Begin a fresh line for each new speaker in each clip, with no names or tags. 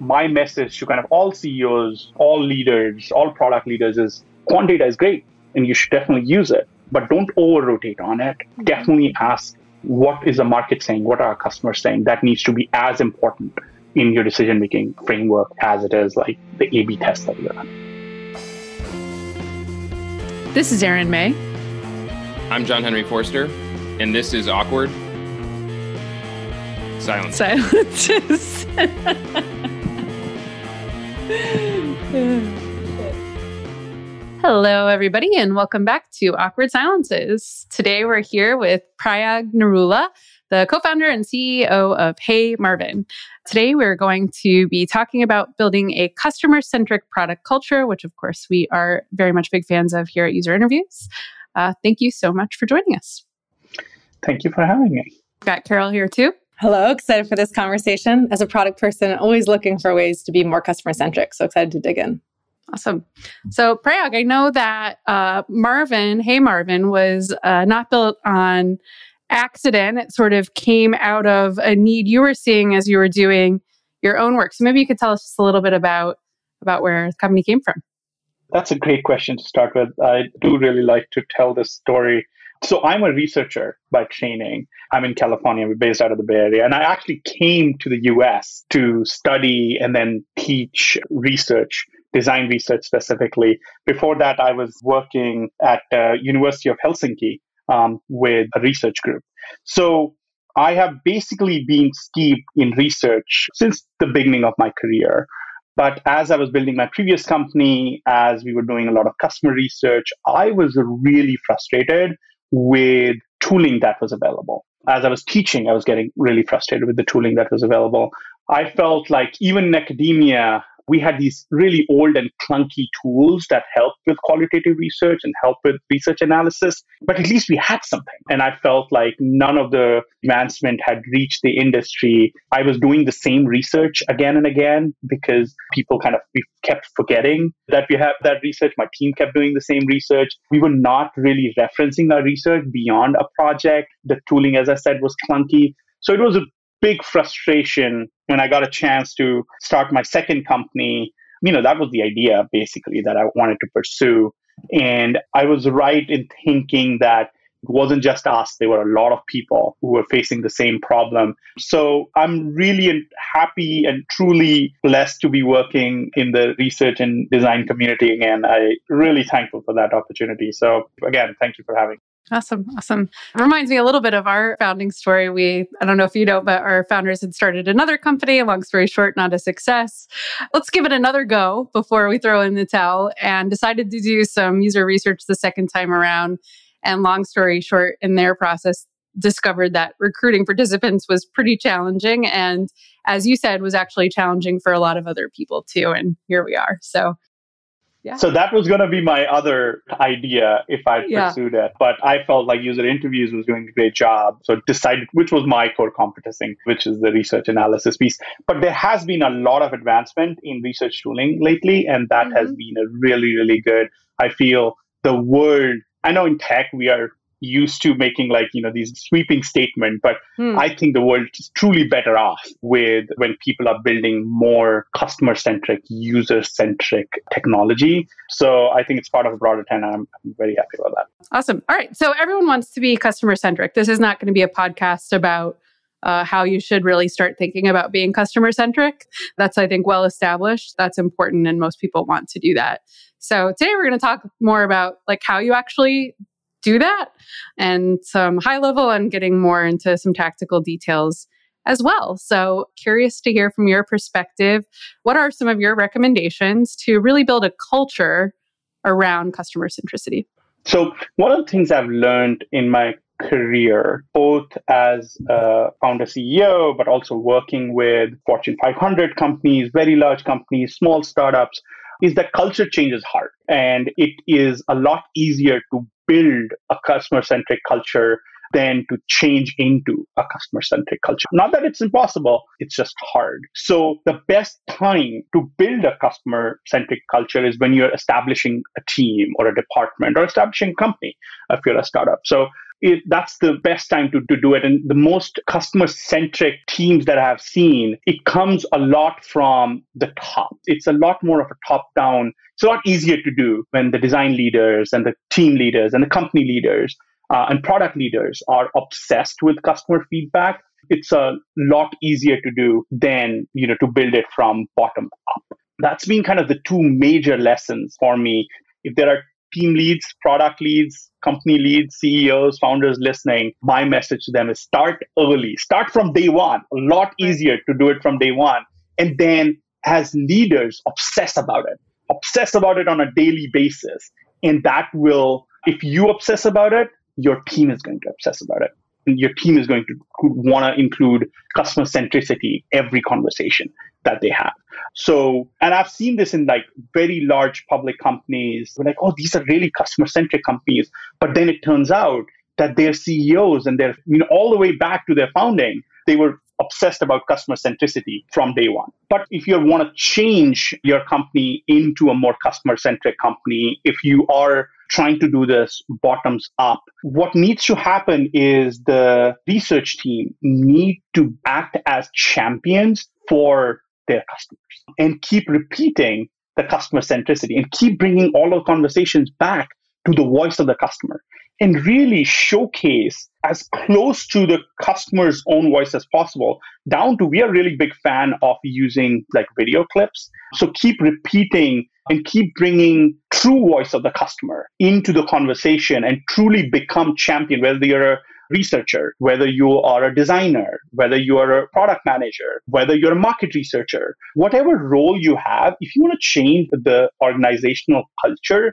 my message to kind of all CEOs, all leaders, all product leaders is quant data is great and you should definitely use it, but don't over rotate on it. Mm-hmm. Definitely ask what is the market saying? What are our customers saying? That needs to be as important in your decision making framework as it is like the A B test that you run.
This is Erin May.
I'm John Henry Forster, and this is Awkward Silence.
Silences. Hello, everybody, and welcome back to Awkward Silences. Today we're here with Prayag Narula, the co founder and CEO of Hey Marvin. Today we're going to be talking about building a customer centric product culture, which, of course, we are very much big fans of here at User Interviews. Uh, thank you so much for joining us.
Thank you for having me.
Got Carol here too.
Hello, excited for this conversation. As a product person, always looking for ways to be more customer centric. So excited to dig in.
Awesome. So, Prayag, I know that uh, Marvin, Hey Marvin, was uh, not built on accident. It sort of came out of a need you were seeing as you were doing your own work. So, maybe you could tell us just a little bit about about where the company came from.
That's a great question to start with. I do really like to tell this story. So, I'm a researcher by training. I'm in California. We're based out of the Bay Area. And I actually came to the US to study and then teach research design research specifically. Before that, I was working at uh, University of Helsinki um, with a research group. So I have basically been steeped in research since the beginning of my career. But as I was building my previous company, as we were doing a lot of customer research, I was really frustrated with tooling that was available. As I was teaching, I was getting really frustrated with the tooling that was available. I felt like even in academia, we had these really old and clunky tools that helped with qualitative research and help with research analysis, but at least we had something. And I felt like none of the advancement had reached the industry. I was doing the same research again and again because people kind of we kept forgetting that we have that research. My team kept doing the same research. We were not really referencing our research beyond a project. The tooling, as I said, was clunky. So it was a big frustration when I got a chance to start my second company. You know, that was the idea basically that I wanted to pursue. And I was right in thinking that it wasn't just us, there were a lot of people who were facing the same problem. So I'm really happy and truly blessed to be working in the research and design community. again. I really thankful for that opportunity. So again, thank you for having me.
Awesome. Awesome. Reminds me a little bit of our founding story. We, I don't know if you know, but our founders had started another company. Long story short, not a success. Let's give it another go before we throw in the towel and decided to do some user research the second time around. And long story short, in their process, discovered that recruiting participants was pretty challenging. And as you said, was actually challenging for a lot of other people too. And here we are. So
yeah. So that was going to be my other idea if I yeah. pursued it. But I felt like user interviews was doing a great job. So decided which was my core competency, which is the research analysis piece. But there has been a lot of advancement in research tooling lately. And that mm-hmm. has been a really, really good. I feel the world, I know in tech we are used to making like you know these sweeping statement but hmm. i think the world is truly better off with when people are building more customer centric user centric technology so i think it's part of a broader trend and I'm, I'm very happy about that
awesome all right so everyone wants to be customer centric this is not going to be a podcast about uh, how you should really start thinking about being customer centric. That's, I think, well established. That's important, and most people want to do that. So today we're going to talk more about like how you actually do that and some high level and getting more into some tactical details as well. So, curious to hear from your perspective. What are some of your recommendations to really build a culture around customer centricity?
So, one of the things I've learned in my career, both as a founder CEO, but also working with Fortune 500 companies, very large companies, small startups, is that culture change is hard. And it is a lot easier to build a customer centric culture than to change into a customer centric culture. Not that it's impossible, it's just hard. So the best time to build a customer centric culture is when you're establishing a team or a department or establishing a company if you're a startup. So it, that's the best time to, to do it. And the most customer centric teams that I've seen, it comes a lot from the top. It's a lot more of a top down. It's a lot easier to do when the design leaders and the team leaders and the company leaders uh, and product leaders are obsessed with customer feedback. It's a lot easier to do than, you know, to build it from bottom up. That's been kind of the two major lessons for me. If there are team leads, product leads, company leads, CEOs, founders listening, my message to them is start early, start from day one. A lot easier to do it from day one. And then as leaders, obsess about it, obsess about it on a daily basis. And that will, if you obsess about it, your team is going to obsess about it. Your team is going to want to include customer centricity every conversation that they have. So, and I've seen this in like very large public companies. We're like, oh, these are really customer centric companies. But then it turns out that their CEOs and their, you know, all the way back to their founding, they were obsessed about customer centricity from day one. But if you want to change your company into a more customer centric company, if you are trying to do this bottoms up, what needs to happen is the research team need to act as champions for their customers and keep repeating the customer centricity and keep bringing all the conversations back to the voice of the customer and really showcase as close to the customer's own voice as possible down to we are really big fan of using like video clips. So keep repeating and keep bringing true voice of the customer into the conversation and truly become champion whether you're a researcher, whether you are a designer, whether you are a product manager, whether you're a market researcher, whatever role you have, if you want to change the organizational culture,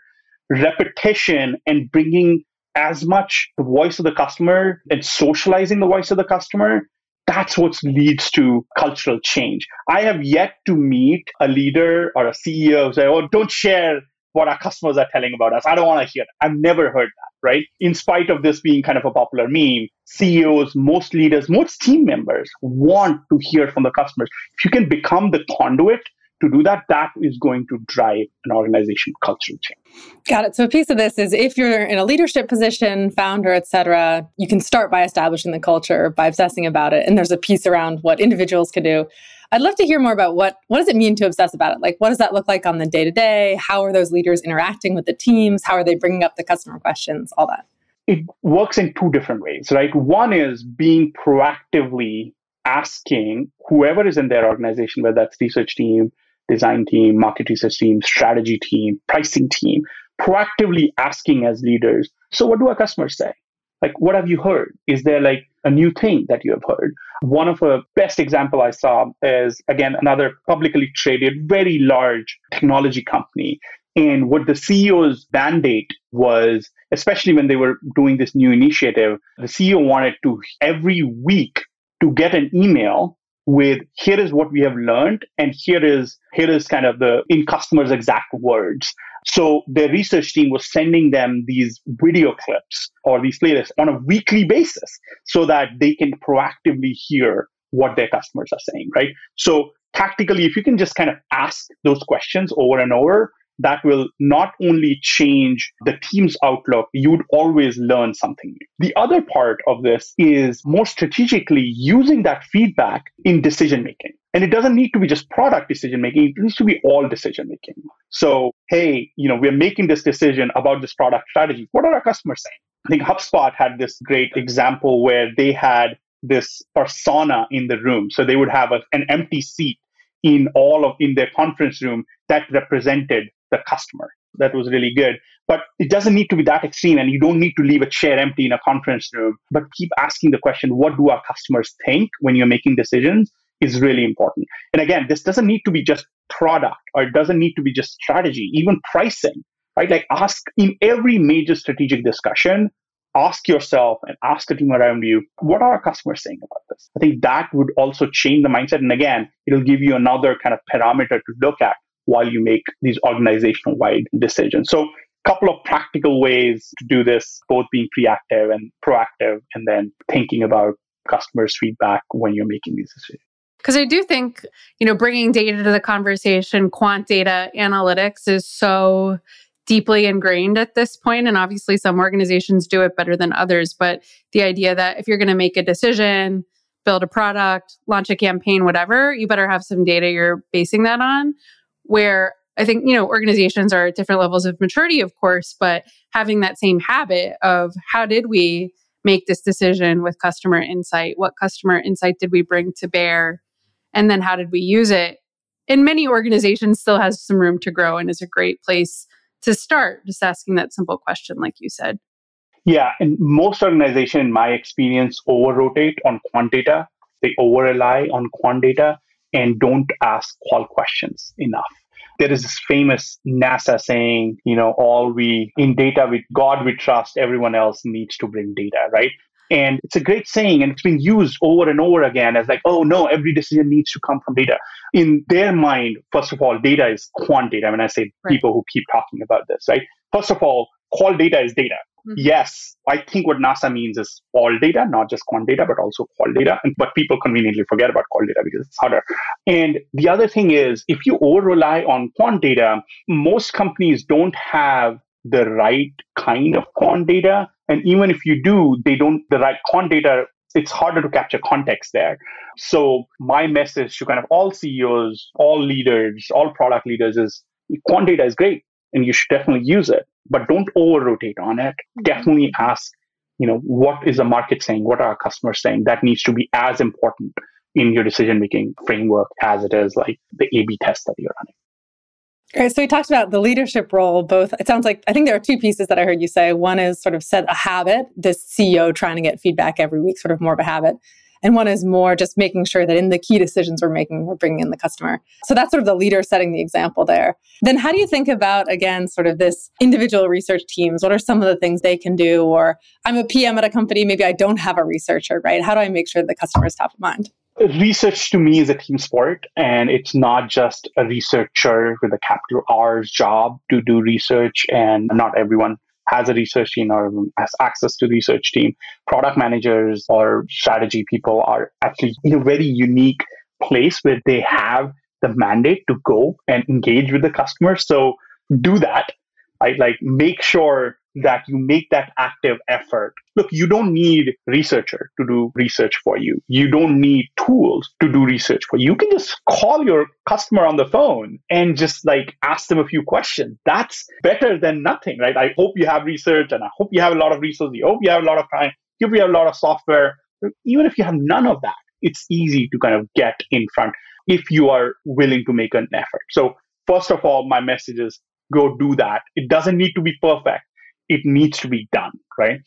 repetition and bringing as much the voice of the customer and socializing the voice of the customer that's what leads to cultural change. I have yet to meet a leader or a CEO say, oh, don't share what our customers are telling about us. I don't want to hear it. I've never heard that right? In spite of this being kind of a popular meme, CEOs, most leaders, most team members want to hear from the customers. If you can become the conduit to do that, that is going to drive an organization cultural change.
Got it. So a piece of this is if you're in a leadership position, founder, et cetera, you can start by establishing the culture, by obsessing about it. And there's a piece around what individuals can do. I'd love to hear more about what what does it mean to obsess about it? Like what does that look like on the day to day? How are those leaders interacting with the teams? How are they bringing up the customer questions? All that.
It works in two different ways, right? One is being proactively asking whoever is in their organization, whether that's research team, design team, market research team, strategy team, pricing team, proactively asking as leaders, so what do our customers say? Like, what have you heard? Is there like a new thing that you have heard? One of the best example I saw is again another publicly traded, very large technology company. And what the CEO's mandate was, especially when they were doing this new initiative, the CEO wanted to every week to get an email with here is what we have learned and here is here is kind of the in customers exact words so their research team was sending them these video clips or these playlists on a weekly basis so that they can proactively hear what their customers are saying right? So tactically if you can just kind of ask those questions over and over that will not only change the team's outlook, you'd always learn something new. The other part of this is more strategically using that feedback in decision making. And it doesn't need to be just product decision making, it needs to be all decision making. So, hey, you know, we're making this decision about this product strategy. What are our customers saying? I think HubSpot had this great example where they had this persona in the room. So they would have a, an empty seat in all of in their conference room that represented the customer. That was really good. But it doesn't need to be that extreme, and you don't need to leave a chair empty in a conference room. But keep asking the question what do our customers think when you're making decisions? Is really important. And again, this doesn't need to be just product or it doesn't need to be just strategy, even pricing, right? Like ask in every major strategic discussion, ask yourself and ask the team around you, what are our customers saying about this? I think that would also change the mindset. And again, it'll give you another kind of parameter to look at while you make these organizational wide decisions. So a couple of practical ways to do this, both being reactive and proactive, and then thinking about customers' feedback when you're making these decisions.
Because I do think, you know, bringing data to the conversation, quant data analytics is so deeply ingrained at this point and obviously some organizations do it better than others but the idea that if you're going to make a decision build a product launch a campaign whatever you better have some data you're basing that on where i think you know organizations are at different levels of maturity of course but having that same habit of how did we make this decision with customer insight? What customer insight did we bring to bear? And then how did we use it? In many organizations still has some room to grow and is a great place to start. Just asking that simple question like you said.
Yeah and most organizations in my experience over rotate on quant data. They over rely on quant data and don't ask qual questions enough there is this famous nasa saying you know all we in data with god we trust everyone else needs to bring data right and it's a great saying, and it's been used over and over again as like, oh no, every decision needs to come from data. In their mind, first of all, data is quant data. When I say right. people who keep talking about this, right? First of all, qual data is data. Mm-hmm. Yes, I think what NASA means is all data, not just quant data, but also qual data. And, but people conveniently forget about qual data because it's harder. And the other thing is, if you over rely on quant data, most companies don't have the right kind of quant data and even if you do, they don't, the right quant data, it's harder to capture context there. So my message to kind of all CEOs, all leaders, all product leaders is quant data is great and you should definitely use it, but don't over rotate on it. Mm-hmm. Definitely ask, you know, what is the market saying? What are our customers saying? That needs to be as important in your decision making framework as it is like the A B test that you're running.
Right. So we talked about the leadership role, both. It sounds like I think there are two pieces that I heard you say. One is sort of set a habit, this CEO trying to get feedback every week, sort of more of a habit. And one is more just making sure that in the key decisions we're making, we're bringing in the customer. So that's sort of the leader setting the example there. Then how do you think about, again, sort of this individual research teams? What are some of the things they can do? Or I'm a PM at a company, maybe I don't have a researcher, right? How do I make sure the customer is top of mind?
research to me is a team sport and it's not just a researcher with a capital R's job to do research and not everyone has a research team or has access to research team product managers or strategy people are actually in a very unique place where they have the mandate to go and engage with the customer. So do that right? Like make sure that you make that active effort. Look, you don't need researcher to do research for you. You don't need tools to do research for you. You can just call your customer on the phone and just like ask them a few questions. That's better than nothing, right? I hope you have research and I hope you have a lot of resources. I hope you have a lot of time. Hope you have a lot of software. Even if you have none of that, it's easy to kind of get in front if you are willing to make an effort. So first of all, my message is go do that. It doesn't need to be perfect it needs to be done, right?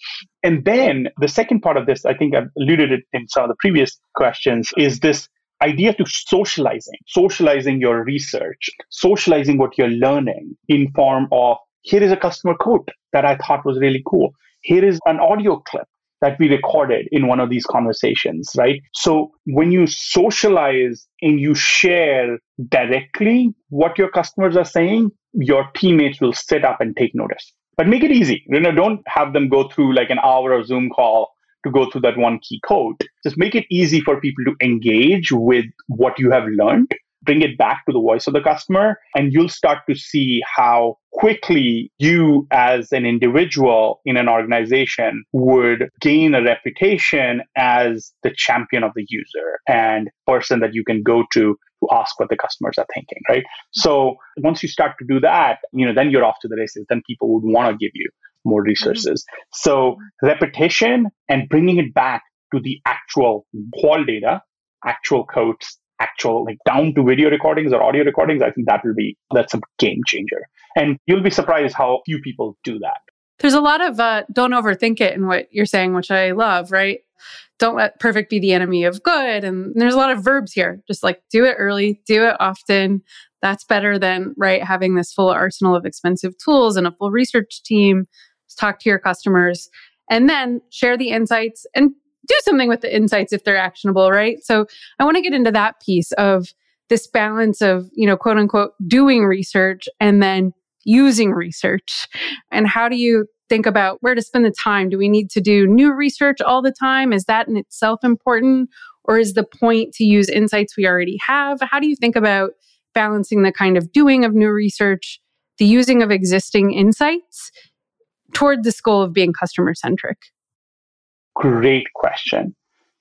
And then the second part of this, I think I've alluded it in some of the previous questions, is this idea to socializing, socializing your research, socializing what you're learning in form of here is a customer quote that I thought was really cool. Here is an audio clip that we recorded in one of these conversations, right? So when you socialize and you share directly what your customers are saying, your teammates will sit up and take notice but make it easy. You know, don't have them go through like an hour of Zoom call to go through that one key code. Just make it easy for people to engage with what you have learned. Bring it back to the voice of the customer, and you'll start to see how quickly you, as an individual in an organization, would gain a reputation as the champion of the user and person that you can go to to ask what the customers are thinking, right? So once you start to do that, you know, then you're off to the races. Then people would want to give you more resources. Mm-hmm. So repetition and bringing it back to the actual qual data, actual codes, actual like down to video recordings or audio recordings, I think that will be that's a game changer. And you'll be surprised how few people do that.
There's a lot of uh, don't overthink it in what you're saying, which I love, right? Don't let perfect be the enemy of good. And there's a lot of verbs here, just like do it early, do it often. That's better than, right, having this full arsenal of expensive tools and a full research team. Just talk to your customers and then share the insights and do something with the insights if they're actionable, right? So I want to get into that piece of this balance of, you know, quote unquote, doing research and then using research? And how do you think about where to spend the time? Do we need to do new research all the time? Is that in itself important? Or is the point to use insights we already have? How do you think about balancing the kind of doing of new research, the using of existing insights toward this goal of being customer centric?
Great question.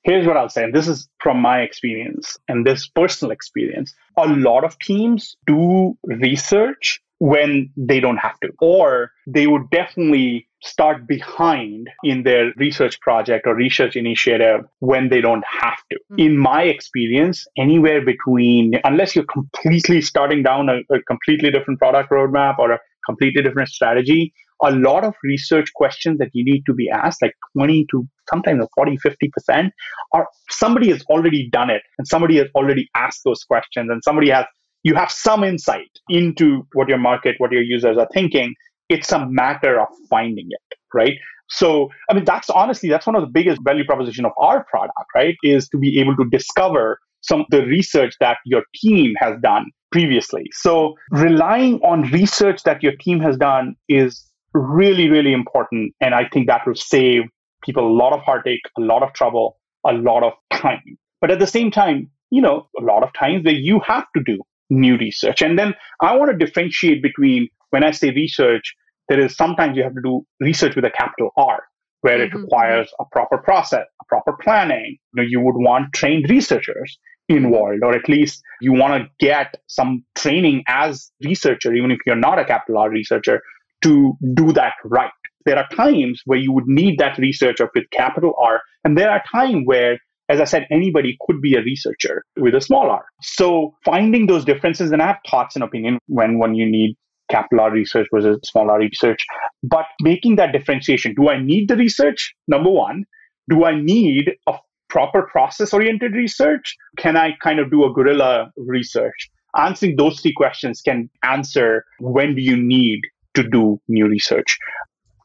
Here's what I'll say, and this is from my experience and this personal experience. A lot of teams do research when they don't have to, or they would definitely start behind in their research project or research initiative when they don't have to. Mm-hmm. In my experience, anywhere between, unless you're completely starting down a, a completely different product roadmap or a completely different strategy, a lot of research questions that you need to be asked, like 20 to sometimes 40, 50%, are somebody has already done it and somebody has already asked those questions and somebody has you have some insight into what your market, what your users are thinking. It's a matter of finding it, right? So, I mean, that's honestly, that's one of the biggest value proposition of our product, right? Is to be able to discover some of the research that your team has done previously. So, relying on research that your team has done is really, really important. And I think that will save people a lot of heartache, a lot of trouble, a lot of time. But at the same time, you know, a lot of times that you have to do new research. And then I want to differentiate between when I say research, there is sometimes you have to do research with a capital R, where mm-hmm. it requires a proper process, a proper planning. You know, you would want trained researchers involved, or at least you want to get some training as researcher, even if you're not a capital R researcher, to do that right. There are times where you would need that researcher with capital R, and there are times where as I said, anybody could be a researcher with a small r. So finding those differences, and I have thoughts and opinion when when you need capital R research versus small r research, but making that differentiation. Do I need the research? Number one. Do I need a proper process oriented research? Can I kind of do a guerrilla research? Answering those three questions can answer when do you need to do new research.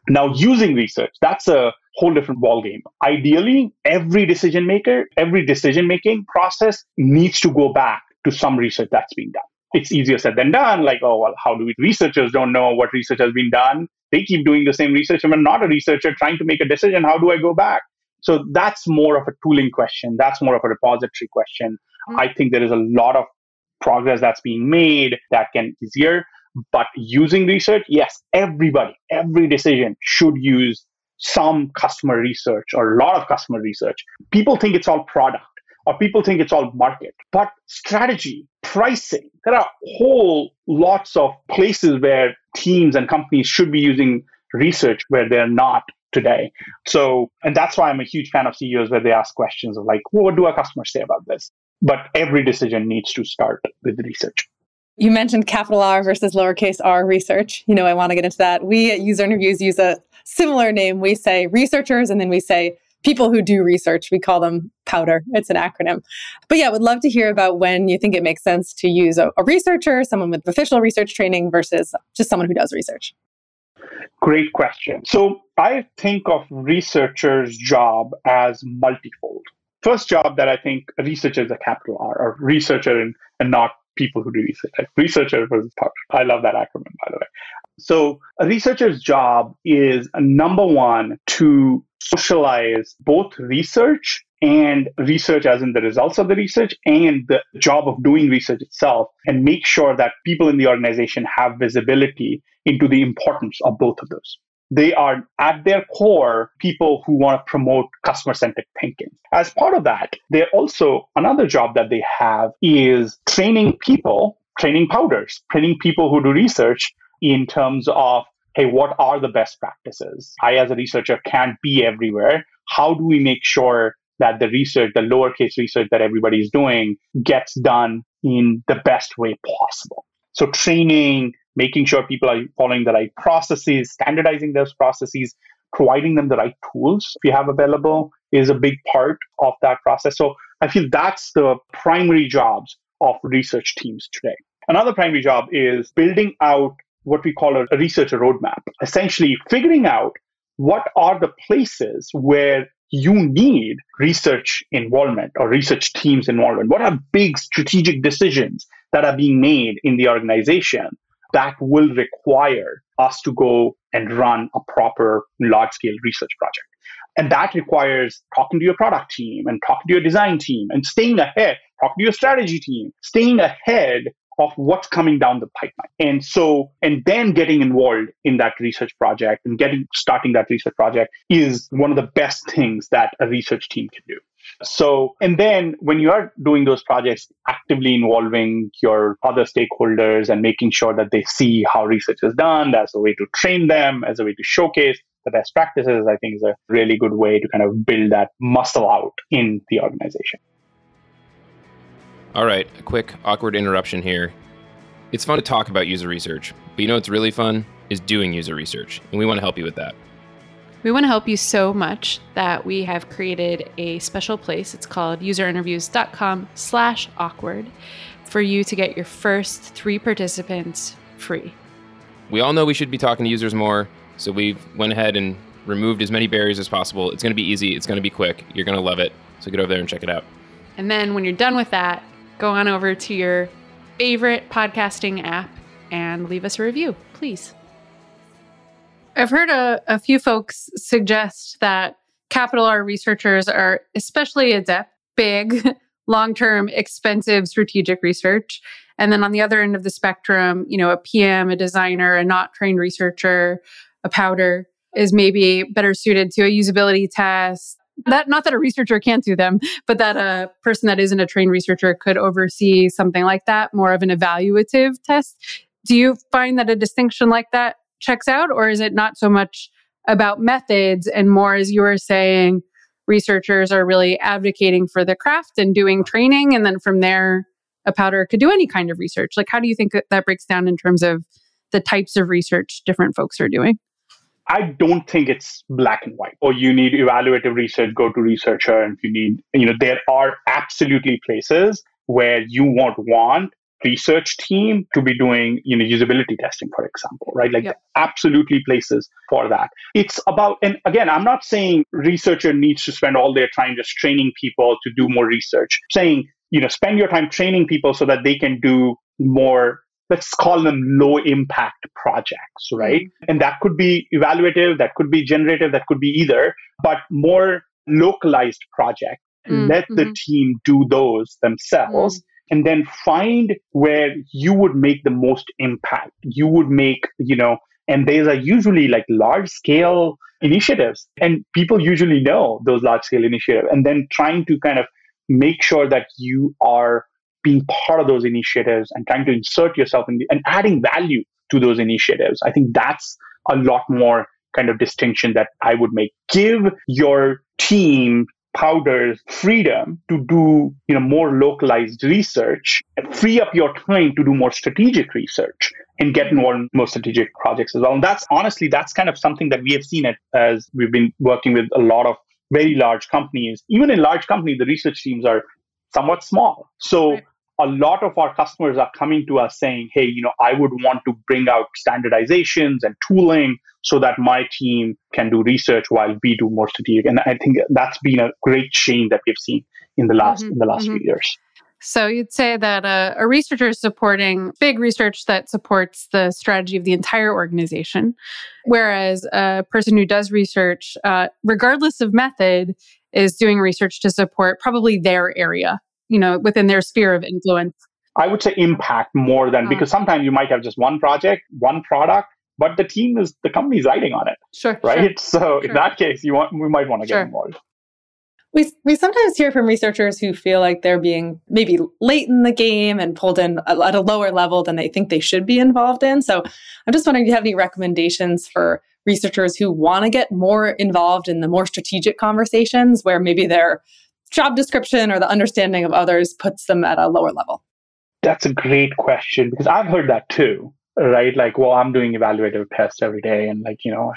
Now, using research, that's a whole different ballgame. Ideally, every decision maker, every decision making process needs to go back to some research that's being done. It's easier said than done. Like, oh, well, how do we? Researchers don't know what research has been done. They keep doing the same research. I'm not a researcher trying to make a decision. How do I go back? So that's more of a tooling question. That's more of a repository question. Mm-hmm. I think there is a lot of progress that's being made that can easier. But using research, yes, everybody, every decision should use some customer research or a lot of customer research. People think it's all product or people think it's all market, but strategy, pricing, there are whole lots of places where teams and companies should be using research where they're not today. So, and that's why I'm a huge fan of CEOs where they ask questions of like, well, what do our customers say about this? But every decision needs to start with research.
You mentioned capital R versus lowercase r research. You know, I want to get into that. We at User Interviews use a similar name. We say researchers and then we say people who do research. We call them powder. It's an acronym. But yeah, would love to hear about when you think it makes sense to use a, a researcher, someone with official research training versus just someone who does research.
Great question. So I think of researchers' job as multifold. First job that I think researchers researcher a capital R, or researcher and, and not people who do research. Like researcher versus publisher. I love that acronym, by the way. So a researcher's job is number one to socialize both research and research as in the results of the research and the job of doing research itself and make sure that people in the organization have visibility into the importance of both of those they are at their core people who want to promote customer centric thinking. As part of that, they're also another job that they have is training people, training powders, training people who do research in terms of hey, what are the best practices? I, as a researcher, can't be everywhere. How do we make sure that the research, the lowercase research that everybody is doing, gets done in the best way possible? So, training, making sure people are following the right processes, standardizing those processes, providing them the right tools if you have available is a big part of that process. So I feel that's the primary jobs of research teams today. Another primary job is building out what we call a researcher roadmap, essentially figuring out what are the places where you need research involvement or research teams involvement. What are big strategic decisions that are being made in the organization that will require us to go and run a proper large scale research project. And that requires talking to your product team and talking to your design team and staying ahead, talking to your strategy team, staying ahead of what's coming down the pipeline. And so, and then getting involved in that research project and getting starting that research project is one of the best things that a research team can do. So, and then when you are doing those projects, actively involving your other stakeholders and making sure that they see how research is done, as a way to train them, as a way to showcase the best practices, I think is a really good way to kind of build that muscle out in the organization.
All right, a quick awkward interruption here. It's fun to talk about user research, but you know what's really fun is doing user research, and we want to help you with that.
We want to help you so much that we have created a special place. It's called userinterviews.com slash awkward for you to get your first three participants free.
We all know we should be talking to users more, so we went ahead and removed as many barriers as possible. It's going to be easy. It's going to be quick. You're going to love it. So get over there and check it out.
And then when you're done with that, go on over to your favorite podcasting app and leave us a review, please. I've heard a, a few folks suggest that capital R researchers are especially adept, big, long term, expensive strategic research. And then on the other end of the spectrum, you know, a PM, a designer, a not trained researcher, a powder is maybe better suited to a usability test. That not that a researcher can't do them, but that a person that isn't a trained researcher could oversee something like that, more of an evaluative test. Do you find that a distinction like that checks out? Or is it not so much about methods and more, as you were saying, researchers are really advocating for the craft and doing training? And then from there, a powder could do any kind of research. Like, how do you think that, that breaks down in terms of the types of research different folks are doing?
I don't think it's black and white. Or you need evaluative research, go to researcher. And you need, you know, there are absolutely places where you won't want research team to be doing you know usability testing for example right like yep. absolutely places for that it's about and again i'm not saying researcher needs to spend all their time just training people to do more research I'm saying you know spend your time training people so that they can do more let's call them low impact projects right mm-hmm. and that could be evaluative that could be generative that could be either but more localized project mm-hmm. let the mm-hmm. team do those themselves mm-hmm and then find where you would make the most impact. You would make, you know, and these are usually like large scale initiatives. And people usually know those large scale initiatives. And then trying to kind of make sure that you are being part of those initiatives and trying to insert yourself in the, and adding value to those initiatives. I think that's a lot more kind of distinction that I would make. Give your team powders freedom to do you know more localized research. And free up your time to do more strategic research and get involved in more strategic projects as well. And that's honestly that's kind of something that we have seen it as we've been working with a lot of very large companies. Even in large companies the research teams are somewhat small. So a lot of our customers are coming to us saying, hey, you know, I would want to bring out standardizations and tooling so that my team can do research while we do more strategic. And I think that's been a great change that we've seen in the last mm-hmm, in the last mm-hmm. few years.
So you'd say that a, a, researcher is supporting big research that supports the strategy of the entire organization, whereas a person who does research, uh, regardless of method, is doing research to support probably their area you know, within their sphere of influence?
I would say impact more than oh. because sometimes you might have just one project, one product, but the team is the company's riding on it.
Sure.
Right. Sure, so sure. in that case, you want we might want to sure. get involved.
We, we sometimes hear from researchers who feel like they're being maybe late in the game and pulled in at a lower level than they think they should be involved in. So I'm just wondering, do you have any recommendations for researchers who want to get more involved in the more strategic conversations where maybe they're job description or the understanding of others puts them at a lower level?
That's a great question because I've heard that too, right? Like, well, I'm doing evaluative tests every day. And, like, you know,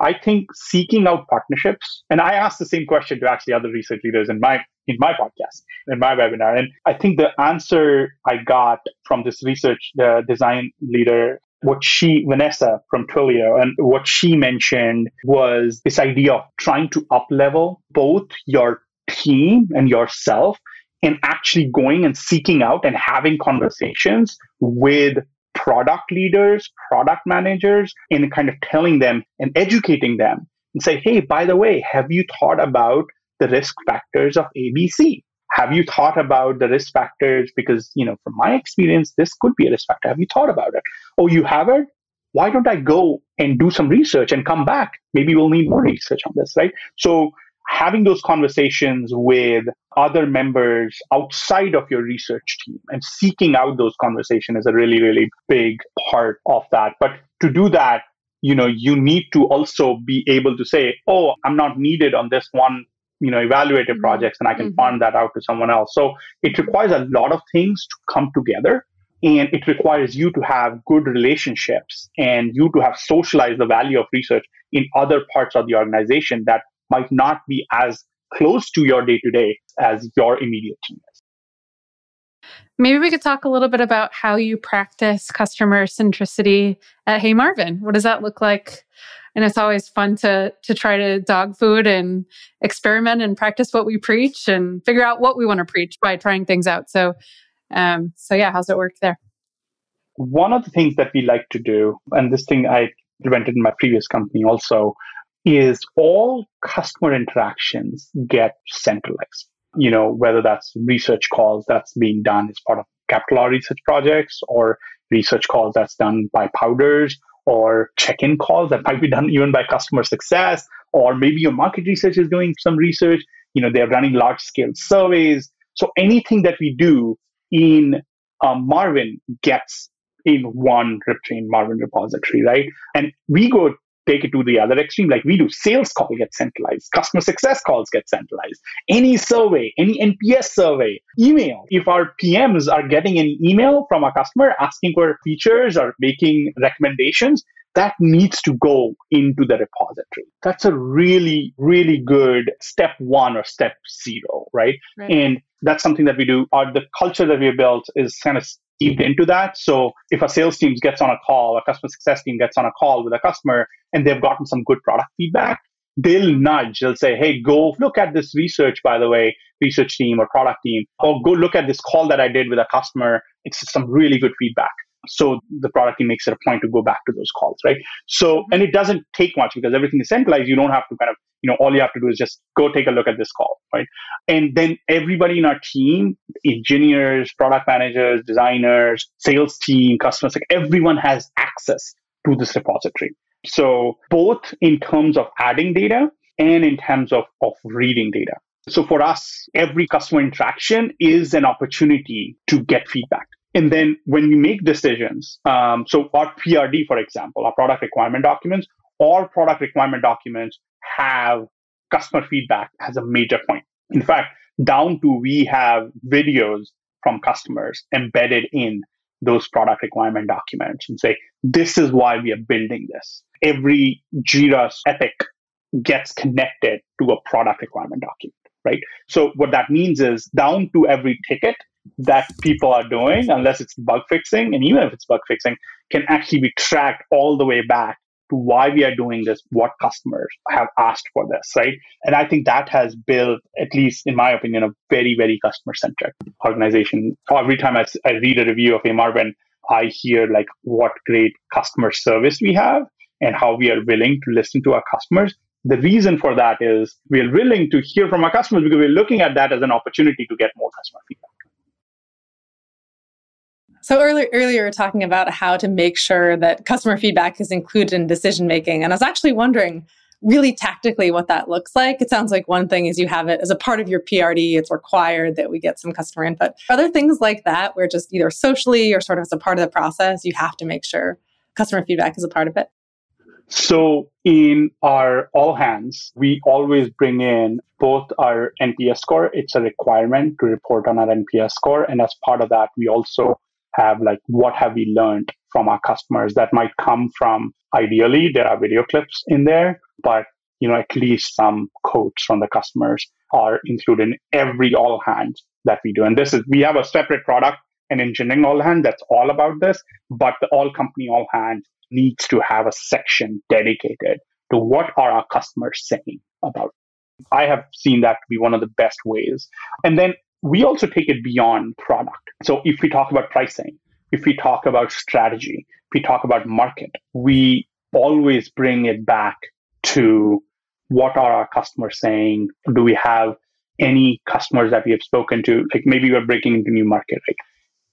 I think seeking out partnerships, and I asked the same question to actually other research leaders in my in my podcast, in my webinar. And I think the answer I got from this research uh, design leader what she, Vanessa from Twilio, and what she mentioned was this idea of trying to up level both your team and yourself and actually going and seeking out and having conversations with product leaders, product managers, and kind of telling them and educating them and say, hey, by the way, have you thought about the risk factors of ABC? Have you thought about the risk factors? Because, you know, from my experience, this could be a risk factor. Have you thought about it? Oh, you haven't? Why don't I go and do some research and come back? Maybe we'll need more research on this, right? So having those conversations with other members outside of your research team and seeking out those conversations is a really, really big part of that. But to do that, you know, you need to also be able to say, oh, I'm not needed on this one, you know, evaluative mm-hmm. projects and I can mm-hmm. farm that out to someone else. So it requires a lot of things to come together. And it requires you to have good relationships and you to have socialized the value of research in other parts of the organization that might not be as close to your day to day as your immediate team is.
Maybe we could talk a little bit about how you practice customer centricity at Hey Marvin. What does that look like? And it's always fun to to try to dog food and experiment and practice what we preach and figure out what we want to preach by trying things out. So, um, so yeah, how's it work there?
One of the things that we like to do, and this thing I implemented in my previous company also, is all customer interactions get centralized. You know, whether that's research calls that's being done as part of capital R research projects or research calls that's done by powders or check-in calls that might be done even by customer success or maybe your market research is doing some research. You know they're running large scale surveys. So anything that we do in um, marvin gets in one riptrain marvin repository right? And we go take it to the other extreme, like we do, sales call gets centralized, customer success calls get centralized. Any survey, any NPS survey, email. If our PMs are getting an email from a customer asking for features or making recommendations, that needs to go into the repository. That's a really, really good step one or step zero, right? right. And that's something that we do. Our, the culture that we have built is kind of steeped into that. So if a sales team gets on a call, a customer success team gets on a call with a customer and they've gotten some good product feedback, they'll nudge. They'll say, hey, go look at this research, by the way, research team or product team, or go look at this call that I did with a customer. It's some really good feedback. So the product team makes it a point to go back to those calls, right? So, and it doesn't take much because everything is centralized. You don't have to kind of, you know, all you have to do is just go take a look at this call, right? And then everybody in our team, engineers, product managers, designers, sales team, customers, like everyone has access to this repository. So both in terms of adding data and in terms of, of reading data. So for us, every customer interaction is an opportunity to get feedback. And then when we make decisions, um, so our PRD, for example, our product requirement documents, all product requirement documents have customer feedback as a major point. In fact, down to we have videos from customers embedded in those product requirement documents and say, this is why we are building this. Every Jira epic gets connected to a product requirement document, right? So what that means is down to every ticket, that people are doing, unless it's bug fixing, and even if it's bug fixing, can actually be tracked all the way back to why we are doing this, what customers have asked for this, right? And I think that has built, at least in my opinion, a very, very customer centric organization. Every time I, I read a review of Marvin, I hear like what great customer service we have and how we are willing to listen to our customers. The reason for that is we are willing to hear from our customers because we're looking at that as an opportunity to get more customer feedback.
So earlier, earlier we were talking about how to make sure that customer feedback is included in decision making, and I was actually wondering really tactically what that looks like. It sounds like one thing is you have it as a part of your PRD. It's required that we get some customer input. Are there things like that where just either socially or sort of as a part of the process, you have to make sure customer feedback is a part of it?
So in our all hands, we always bring in both our NPS score. It's a requirement to report on our NPS score. And as part of that, we also have like what have we learned from our customers that might come from ideally there are video clips in there but you know at least some quotes from the customers are included in every all hands that we do and this is we have a separate product and engineering all hands that's all about this but the all company all hands needs to have a section dedicated to what are our customers saying about it. i have seen that to be one of the best ways and then we also take it beyond product. So if we talk about pricing, if we talk about strategy, if we talk about market, we always bring it back to what are our customers saying? Do we have any customers that we have spoken to? Like maybe we're breaking into new market. right?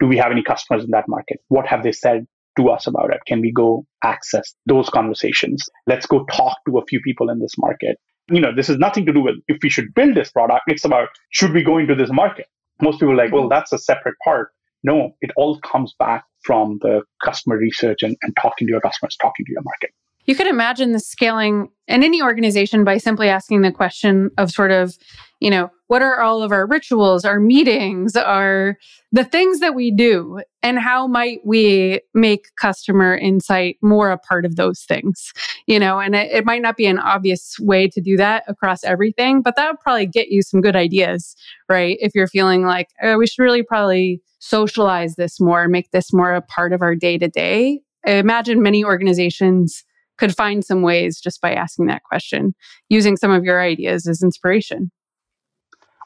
do we have any customers in that market? What have they said to us about it? Can we go access those conversations? Let's go talk to a few people in this market. You know, this is nothing to do with if we should build this product. It's about should we go into this market? Most people are like, well, that's a separate part. No, it all comes back from the customer research and, and talking to your customers, talking to your market.
You could imagine the scaling in any organization by simply asking the question of sort of, you know, what are all of our rituals, our meetings, our the things that we do, and how might we make customer insight more a part of those things? You know, and it, it might not be an obvious way to do that across everything, but that would probably get you some good ideas, right? If you're feeling like oh, we should really probably socialize this more, make this more a part of our day to day. Imagine many organizations could find some ways just by asking that question, using some of your ideas as inspiration.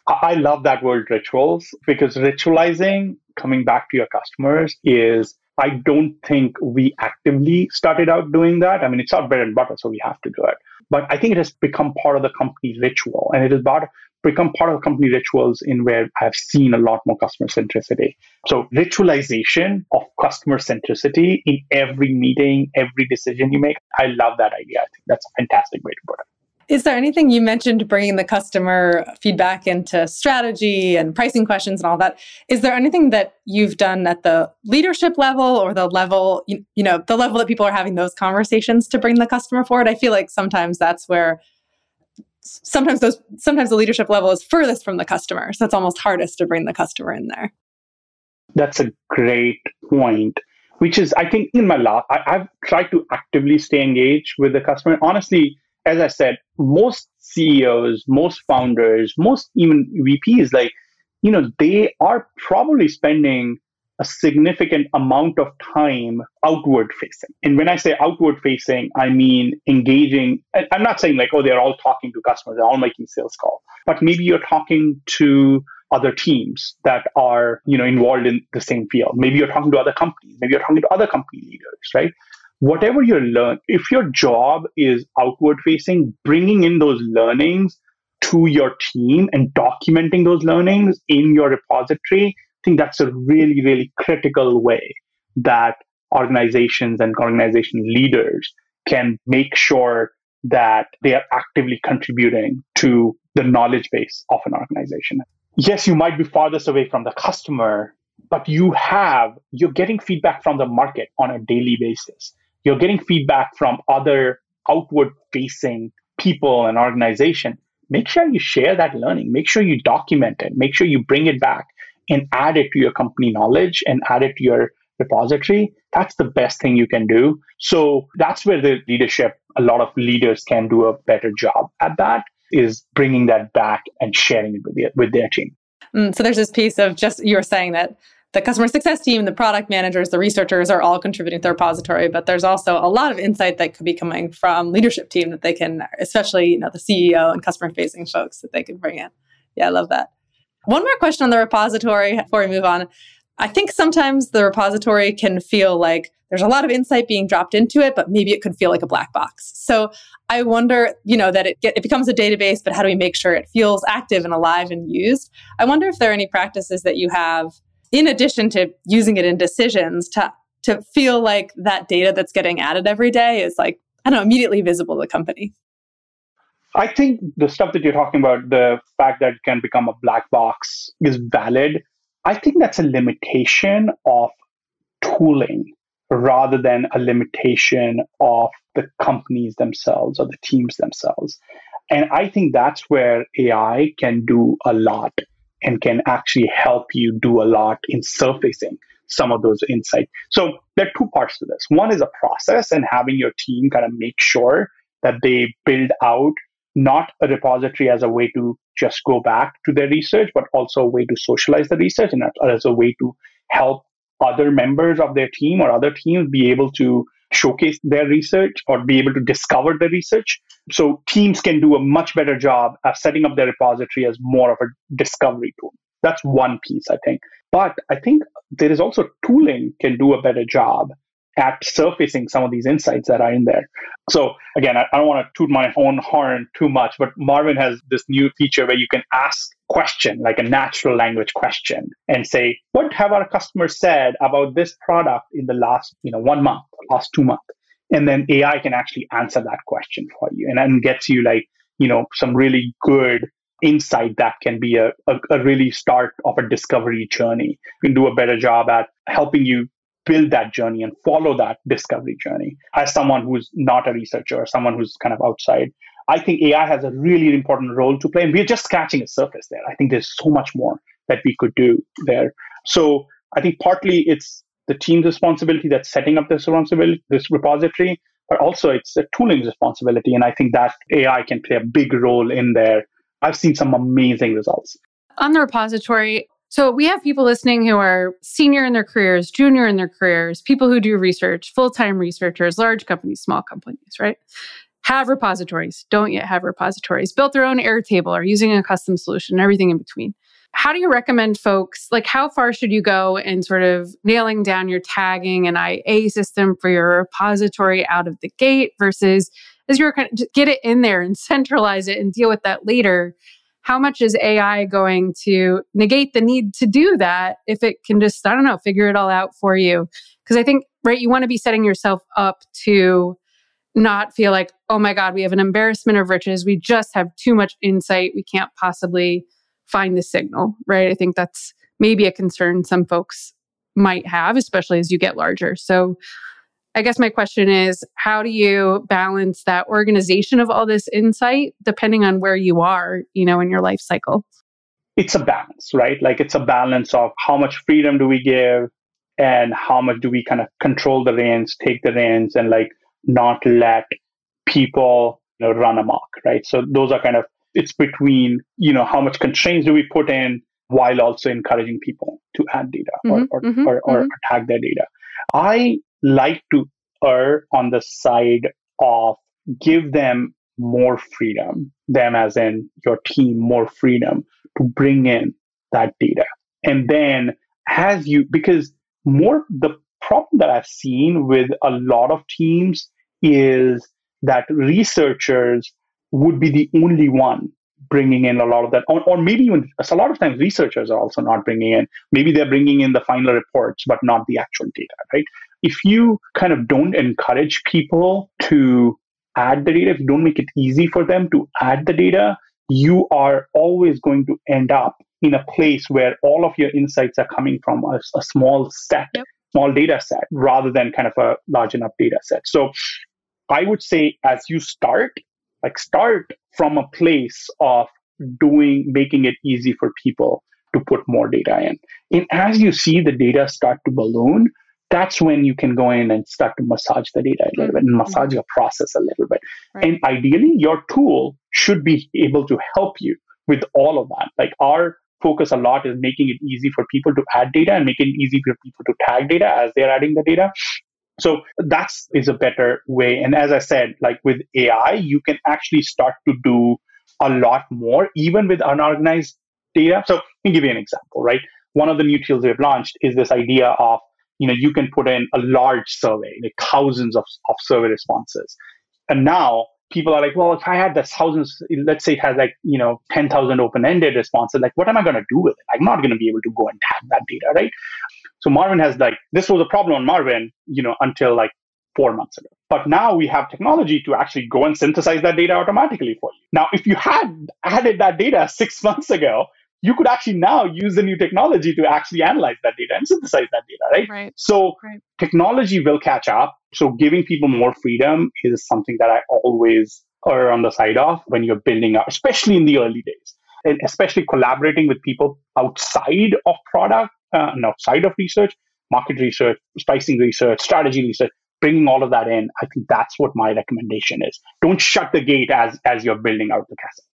I love that word rituals because ritualizing, coming back to your customers, is I don't think we actively started out doing that. I mean, it's our bread and butter, so we have to do it. But I think it has become part of the company ritual, and it is about become part of company rituals in where I've seen a lot more customer centricity. So ritualization of customer centricity in every meeting, every decision you make. I love that idea. I think that's a fantastic way to put it.
Is there anything you mentioned bringing the customer feedback into strategy and pricing questions and all that? Is there anything that you've done at the leadership level or the level, you, you know, the level that people are having those conversations to bring the customer forward? I feel like sometimes that's where sometimes those sometimes the leadership level is furthest from the customer. So it's almost hardest to bring the customer in there.
That's a great point which is i think in my I, i've tried to actively stay engaged with the customer. Honestly as i said most ceos most founders most even vps like you know they are probably spending a significant amount of time outward facing. And when I say outward facing, I mean engaging. I'm not saying like, oh, they're all talking to customers, they're all making sales calls, but maybe you're talking to other teams that are, you know, involved in the same field. Maybe you're talking to other companies, maybe you're talking to other company leaders, right? Whatever you learn, if your job is outward facing, bringing in those learnings to your team and documenting those learnings in your repository think that's a really, really critical way that organizations and organization leaders can make sure that they are actively contributing to the knowledge base of an organization. Yes, you might be farthest away from the customer, but you have, you're getting feedback from the market on a daily basis. You're getting feedback from other outward facing people and organization. Make sure you share that learning. Make sure you document it. Make sure you bring it back and add it to your company knowledge and add it to your repository, that's the best thing you can do. So that's where the leadership, a lot of leaders can do a better job at that, is bringing that back and sharing it with, the, with their team.
Mm, so there's this piece of just you were saying that the customer success team, the product managers, the researchers are all contributing to the repository, but there's also a lot of insight that could be coming from leadership team that they can, especially you know the CEO and customer facing folks that they can bring in. Yeah, I love that. One more question on the repository before we move on. I think sometimes the repository can feel like there's a lot of insight being dropped into it, but maybe it could feel like a black box. So I wonder, you know, that it, get, it becomes a database, but how do we make sure it feels active and alive and used? I wonder if there are any practices that you have in addition to using it in decisions to to feel like that data that's getting added every day is like I don't know immediately visible to the company.
I think the stuff that you're talking about, the fact that it can become a black box is valid. I think that's a limitation of tooling rather than a limitation of the companies themselves or the teams themselves. And I think that's where AI can do a lot and can actually help you do a lot in surfacing some of those insights. So there are two parts to this. One is a process and having your team kind of make sure that they build out not a repository as a way to just go back to their research, but also a way to socialize the research and as a way to help other members of their team or other teams be able to showcase their research or be able to discover the research. So teams can do a much better job of setting up their repository as more of a discovery tool. That's one piece, I think. But I think there is also tooling can do a better job at surfacing some of these insights that are in there. So again, I, I don't want to toot my own horn too much, but Marvin has this new feature where you can ask question, like a natural language question, and say, what have our customers said about this product in the last, you know, one month, last two months? And then AI can actually answer that question for you and then gets you like, you know, some really good insight that can be a, a, a really start of a discovery journey. You can do a better job at helping you build that journey and follow that discovery journey. As someone who's not a researcher someone who's kind of outside, I think AI has a really important role to play. And we're just scratching the surface there. I think there's so much more that we could do there. So I think partly it's the team's responsibility that's setting up this responsibility, this repository, but also it's a tooling responsibility. And I think that AI can play a big role in there. I've seen some amazing results.
On the repository, so we have people listening who are senior in their careers, junior in their careers, people who do research, full-time researchers, large companies, small companies, right? Have repositories, don't yet have repositories, built their own Airtable or using a custom solution, everything in between. How do you recommend folks, like how far should you go in sort of nailing down your tagging and IA system for your repository out of the gate versus as you're kind of get it in there and centralize it and deal with that later? How much is AI going to negate the need to do that if it can just, I don't know, figure it all out for you? Because I think, right, you want to be setting yourself up to not feel like, oh my God, we have an embarrassment of riches. We just have too much insight. We can't possibly find the signal, right? I think that's maybe a concern some folks might have, especially as you get larger. So I guess my question is how do you balance that organization of all this insight depending on where you are, you know, in your life cycle?
It's a balance, right? Like it's a balance of how much freedom do we give and how much do we kind of control the reins, take the reins and like not let people you know, run amok, right? So those are kind of it's between, you know, how much constraints do we put in while also encouraging people to add data mm-hmm, or, or, mm-hmm, or, or mm-hmm. tag their data. I like to err on the side of give them more freedom, them as in your team more freedom to bring in that data. And then as you, because more the problem that I've seen with a lot of teams is that researchers would be the only one bringing in a lot of that or, or, maybe even a lot of times researchers are also not bringing in maybe they're bringing in the final reports but not the actual data right if you kind of don't encourage people to add the data, if you don't make it easy for them to add the data, you are always going to end up in a place where all of your insights are coming from a, a small set, yep. small data set, rather than kind of a large enough data set. So I would say as you start, like start from a place of doing, making it easy for people to put more data in. And as you see the data start to balloon, that's when you can go in and start to massage the data a little bit and mm-hmm. massage your process a little bit. Right. And ideally, your tool should be able to help you with all of that. Like our focus a lot is making it easy for people to add data and making it easy for people to tag data as they're adding the data. So that's is a better way. And as I said, like with AI, you can actually start to do a lot more, even with unorganized data. So let me give you an example, right? One of the new tools we've launched is this idea of you know, you can put in a large survey, like thousands of, of survey responses. And now people are like, well, if I had this thousands, let's say it has like, you know, 10,000 open-ended responses, like what am I going to do with it? I'm not going to be able to go and tag that data, right? So Marvin has like, this was a problem on Marvin, you know, until like four months ago. But now we have technology to actually go and synthesize that data automatically for you. Now, if you had added that data six months ago, you could actually now use the new technology to actually analyze that data and synthesize that data, right?
right.
So
right.
technology will catch up. So giving people more freedom is something that I always are on the side of when you're building up, especially in the early days, and especially collaborating with people outside of product uh, and outside of research, market research, pricing research, strategy research. Bringing all of that in, I think that's what my recommendation is. Don't shut the gate as as you're building out the castle.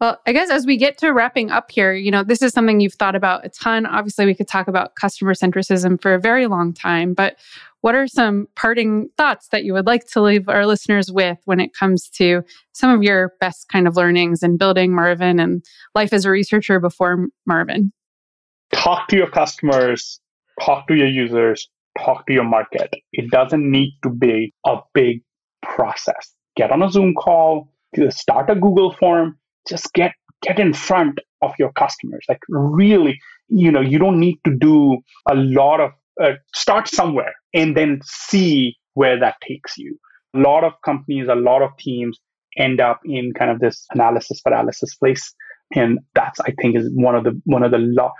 Well, I guess as we get to wrapping up here, you know, this is something you've thought about a ton. Obviously, we could talk about customer centricism for a very long time, but what are some parting thoughts that you would like to leave our listeners with when it comes to some of your best kind of learnings in building Marvin and life as a researcher before Marvin?
Talk to your customers, talk to your users, talk to your market. It doesn't need to be a big process. Get on a Zoom call, start a Google form, just get get in front of your customers. Like really, you know, you don't need to do a lot of uh, start somewhere and then see where that takes you. A lot of companies, a lot of teams end up in kind of this analysis paralysis place, and that's I think is one of the one of the law.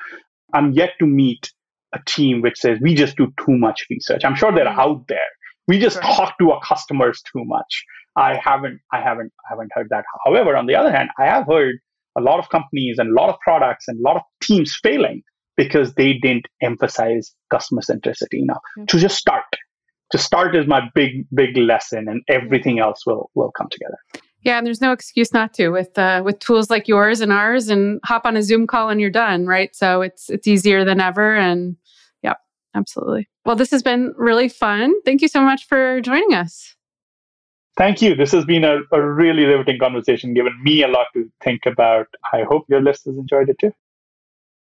I'm yet to meet a team which says we just do too much research. I'm sure they're mm-hmm. out there. We just talk to our customers too much. I haven't, I haven't, I haven't heard that. However, on the other hand, I have heard a lot of companies and a lot of products and a lot of teams failing because they didn't emphasize customer centricity enough. Mm-hmm. To just start, to start is my big, big lesson, and everything else will will come together.
Yeah, and there's no excuse not to with uh, with tools like yours and ours, and hop on a Zoom call and you're done, right? So it's it's easier than ever, and yeah, absolutely. Well, this has been really fun. Thank you so much for joining us.
Thank you. This has been a, a really riveting conversation, given me a lot to think about. I hope your listeners enjoyed it too.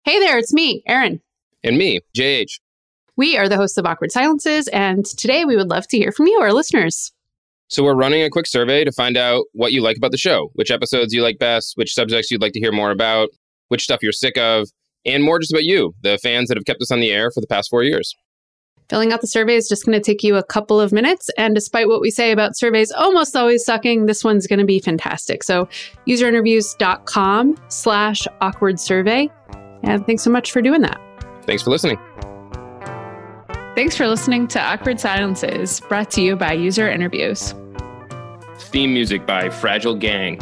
Hey there, it's me, Erin.
And me, JH.
We are the hosts of Awkward Silences, and today we would love to hear from you, our listeners.
So, we're running a quick survey to find out what you like about the show, which episodes you like best, which subjects you'd like to hear more about, which stuff you're sick of, and more just about you, the fans that have kept us on the air for the past four years.
Filling out the survey is just going to take you a couple of minutes. And despite what we say about surveys almost always sucking, this one's going to be fantastic. So userinterviews.com slash awkward survey. And thanks so much for doing that.
Thanks for listening.
Thanks for listening to Awkward Silences, brought to you by User Interviews.
Theme music by Fragile Gang.